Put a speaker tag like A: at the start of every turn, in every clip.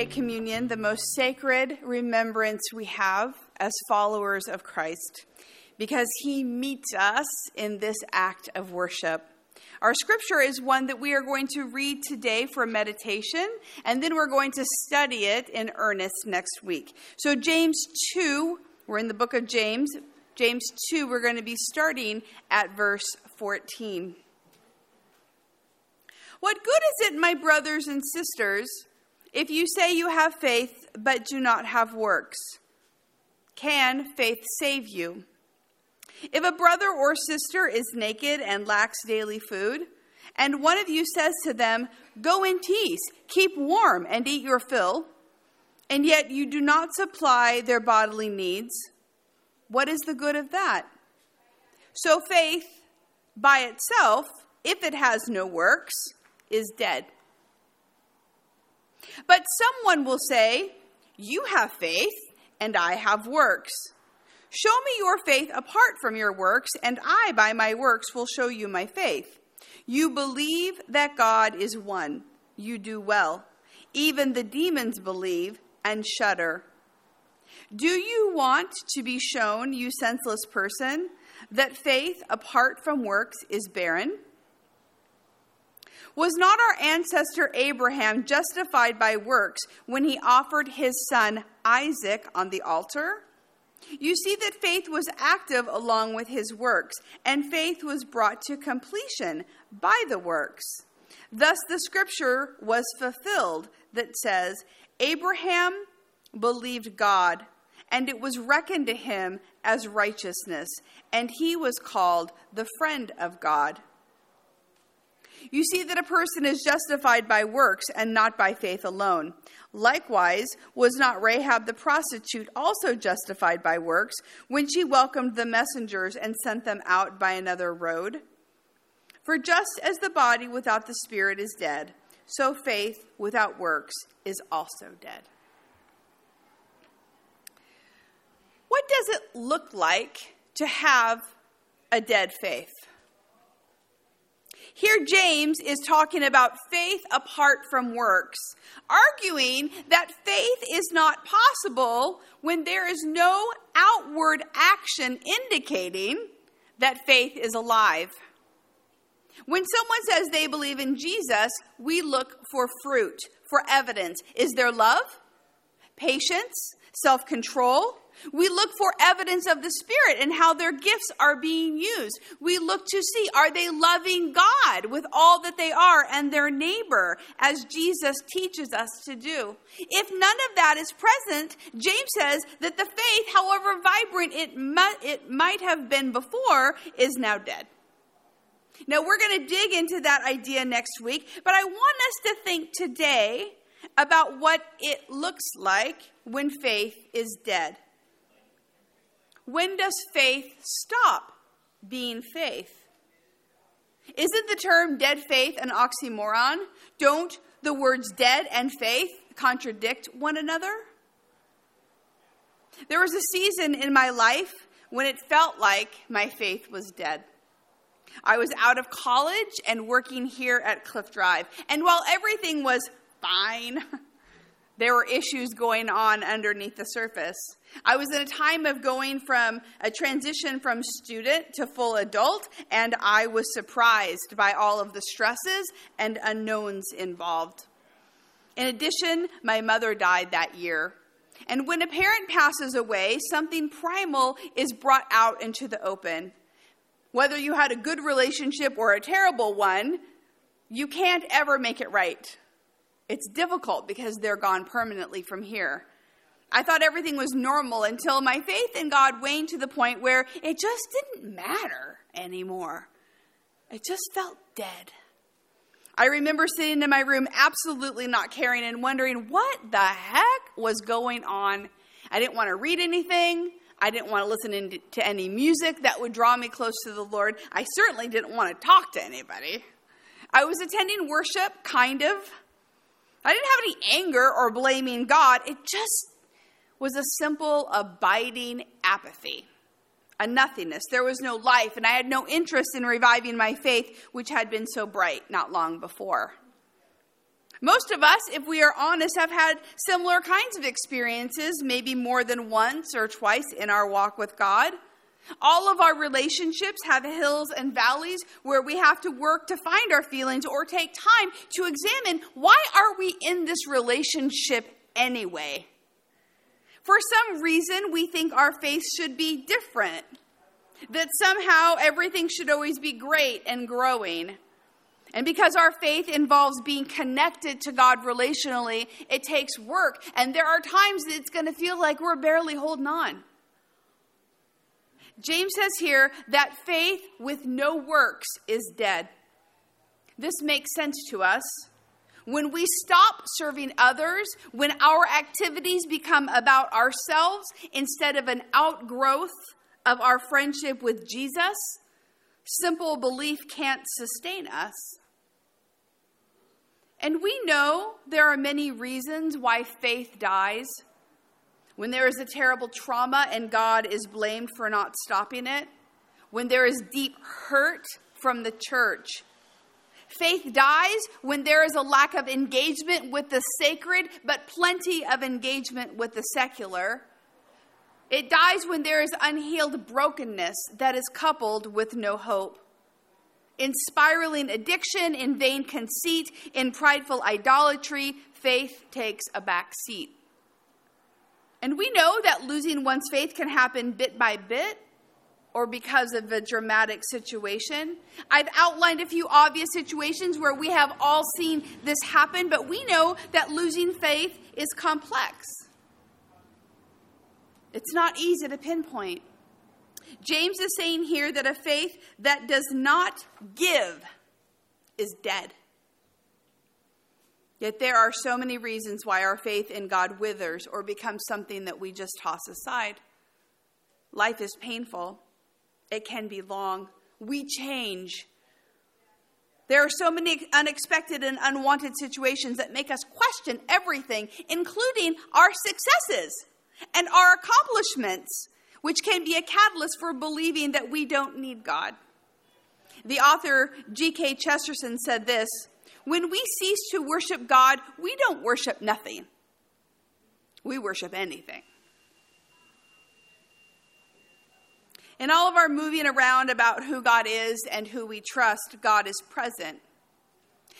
A: take communion, the most sacred remembrance we have as followers of Christ, because he meets us in this act of worship. Our scripture is one that we are going to read today for meditation, and then we're going to study it in earnest next week. So, James 2, we're in the book of James. James 2, we're going to be starting at verse 14. What good is it, my brothers and sisters, if you say you have faith but do not have works? Can faith save you? If a brother or sister is naked and lacks daily food, and one of you says to them, Go in peace, keep warm, and eat your fill, and yet you do not supply their bodily needs, what is the good of that? So faith by itself, if it has no works, is dead. But someone will say, You have faith, and I have works. Show me your faith apart from your works, and I, by my works, will show you my faith. You believe that God is one. You do well. Even the demons believe and shudder. Do you want to be shown, you senseless person, that faith apart from works is barren? Was not our ancestor Abraham justified by works when he offered his son Isaac on the altar? You see that faith was active along with his works, and faith was brought to completion by the works. Thus, the scripture was fulfilled that says, Abraham believed God, and it was reckoned to him as righteousness, and he was called the friend of God. You see that a person is justified by works and not by faith alone. Likewise, was not Rahab the prostitute also justified by works when she welcomed the messengers and sent them out by another road? For just as the body without the spirit is dead, so faith without works is also dead. What does it look like to have a dead faith? Here, James is talking about faith apart from works, arguing that faith is not possible when there is no outward action indicating that faith is alive. When someone says they believe in Jesus, we look for fruit, for evidence. Is there love, patience, self control, we look for evidence of the Spirit and how their gifts are being used. We look to see are they loving God with all that they are and their neighbor, as Jesus teaches us to do. If none of that is present, James says that the faith, however vibrant it might, it might have been before, is now dead. Now, we're going to dig into that idea next week, but I want us to think today about what it looks like when faith is dead. When does faith stop being faith? Isn't the term dead faith an oxymoron? Don't the words dead and faith contradict one another? There was a season in my life when it felt like my faith was dead. I was out of college and working here at Cliff Drive. And while everything was fine, there were issues going on underneath the surface. I was in a time of going from a transition from student to full adult, and I was surprised by all of the stresses and unknowns involved. In addition, my mother died that year. And when a parent passes away, something primal is brought out into the open. Whether you had a good relationship or a terrible one, you can't ever make it right. It's difficult because they're gone permanently from here. I thought everything was normal until my faith in God waned to the point where it just didn't matter anymore. It just felt dead. I remember sitting in my room absolutely not caring and wondering what the heck was going on. I didn't want to read anything. I didn't want to listen to any music that would draw me close to the Lord. I certainly didn't want to talk to anybody. I was attending worship, kind of. I didn't have any anger or blaming God. It just was a simple, abiding apathy, a nothingness. There was no life, and I had no interest in reviving my faith, which had been so bright not long before. Most of us, if we are honest, have had similar kinds of experiences, maybe more than once or twice in our walk with God. All of our relationships have hills and valleys where we have to work to find our feelings or take time to examine why are we in this relationship anyway? For some reason, we think our faith should be different, that somehow everything should always be great and growing. And because our faith involves being connected to God relationally, it takes work. And there are times that it's going to feel like we're barely holding on. James says here that faith with no works is dead. This makes sense to us. When we stop serving others, when our activities become about ourselves instead of an outgrowth of our friendship with Jesus, simple belief can't sustain us. And we know there are many reasons why faith dies. When there is a terrible trauma and God is blamed for not stopping it, when there is deep hurt from the church. Faith dies when there is a lack of engagement with the sacred, but plenty of engagement with the secular. It dies when there is unhealed brokenness that is coupled with no hope in spiraling addiction, in vain conceit, in prideful idolatry, faith takes a back seat. And we know that losing one's faith can happen bit by bit or because of a dramatic situation. I've outlined a few obvious situations where we have all seen this happen, but we know that losing faith is complex. It's not easy to pinpoint. James is saying here that a faith that does not give is dead. Yet there are so many reasons why our faith in God withers or becomes something that we just toss aside. Life is painful, it can be long. We change. There are so many unexpected and unwanted situations that make us question everything, including our successes and our accomplishments which can be a catalyst for believing that we don't need God. The author G.K. Chesterton said this When we cease to worship God, we don't worship nothing, we worship anything. In all of our moving around about who God is and who we trust, God is present.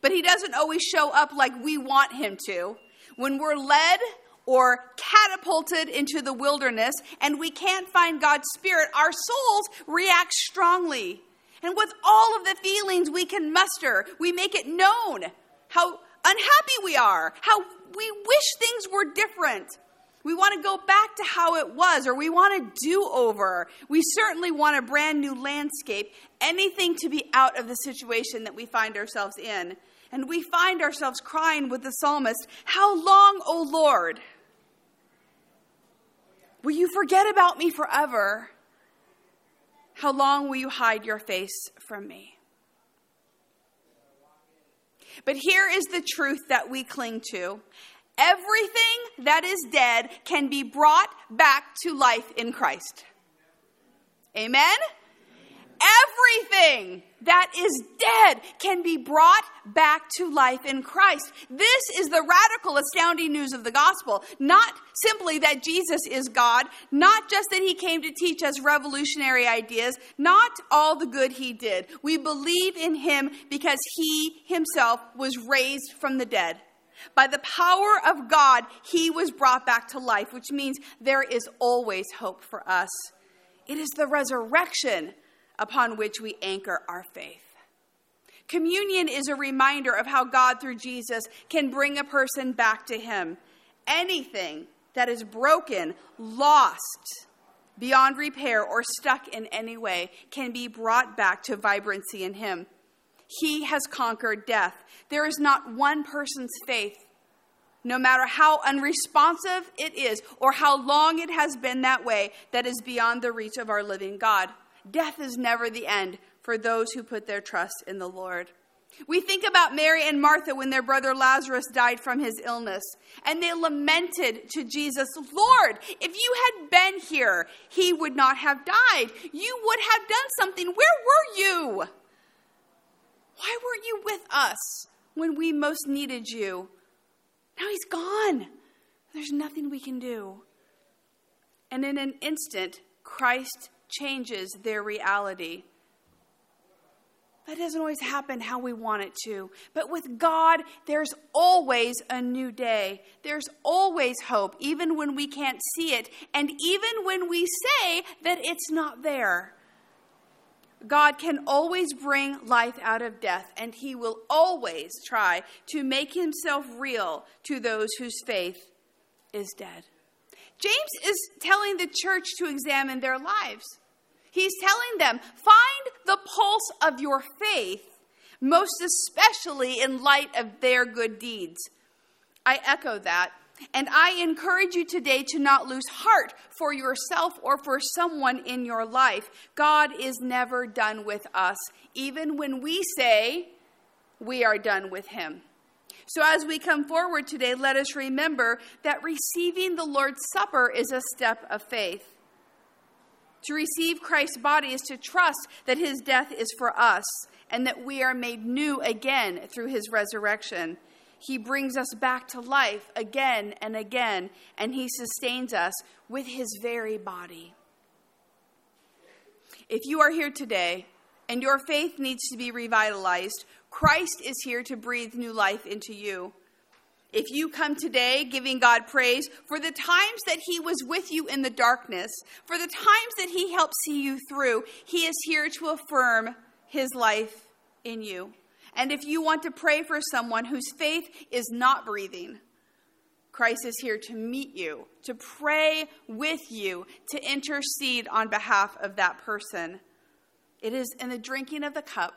A: But He doesn't always show up like we want Him to. When we're led or catapulted into the wilderness and we can't find God's Spirit, our souls react strongly. And with all of the feelings we can muster, we make it known how unhappy we are, how we wish things were different. We want to go back to how it was, or we want a do over. We certainly want a brand new landscape, anything to be out of the situation that we find ourselves in. And we find ourselves crying with the psalmist, How long, O Lord? Will you forget about me forever? How long will you hide your face from me? But here is the truth that we cling to everything that is dead can be brought back to life in Christ. Amen? Everything that is dead can be brought back to life in Christ. This is the radical, astounding news of the gospel. Not simply that Jesus is God, not just that he came to teach us revolutionary ideas, not all the good he did. We believe in him because he himself was raised from the dead. By the power of God, he was brought back to life, which means there is always hope for us. It is the resurrection upon which we anchor our faith. Communion is a reminder of how God, through Jesus, can bring a person back to Him. Anything that is broken, lost, beyond repair, or stuck in any way can be brought back to vibrancy in Him. He has conquered death. There is not one person's faith, no matter how unresponsive it is or how long it has been that way, that is beyond the reach of our living God. Death is never the end for those who put their trust in the Lord. We think about Mary and Martha when their brother Lazarus died from his illness, and they lamented to Jesus, Lord, if you had been here, he would not have died. You would have done something. Where were you? Why weren't you with us when we most needed you. Now he's gone. There's nothing we can do. And in an instant, Christ changes their reality. That doesn't always happen how we want it to. But with God, there's always a new day. There's always hope, even when we can't see it, and even when we say that it's not there. God can always bring life out of death, and He will always try to make Himself real to those whose faith is dead. James is telling the church to examine their lives. He's telling them, find the pulse of your faith, most especially in light of their good deeds. I echo that. And I encourage you today to not lose heart for yourself or for someone in your life. God is never done with us, even when we say we are done with Him. So, as we come forward today, let us remember that receiving the Lord's Supper is a step of faith. To receive Christ's body is to trust that his death is for us and that we are made new again through his resurrection. He brings us back to life again and again, and he sustains us with his very body. If you are here today and your faith needs to be revitalized, Christ is here to breathe new life into you. If you come today giving God praise for the times that He was with you in the darkness, for the times that He helped see you through, He is here to affirm His life in you. And if you want to pray for someone whose faith is not breathing, Christ is here to meet you, to pray with you, to intercede on behalf of that person. It is in the drinking of the cup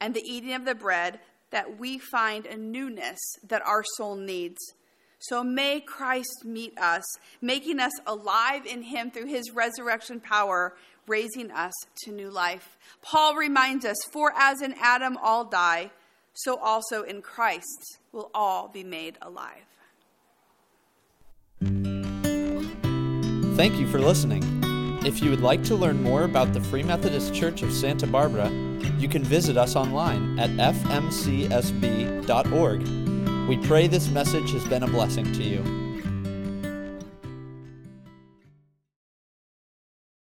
A: and the eating of the bread that we find a newness that our soul needs. So may Christ meet us, making us alive in Him through His resurrection power, raising us to new life. Paul reminds us For as in Adam all die, so also in Christ will all be made alive.
B: Thank you for listening. If you would like to learn more about the Free Methodist Church of Santa Barbara, you can visit us online at fmcsb.org. We pray this message has been a blessing to you.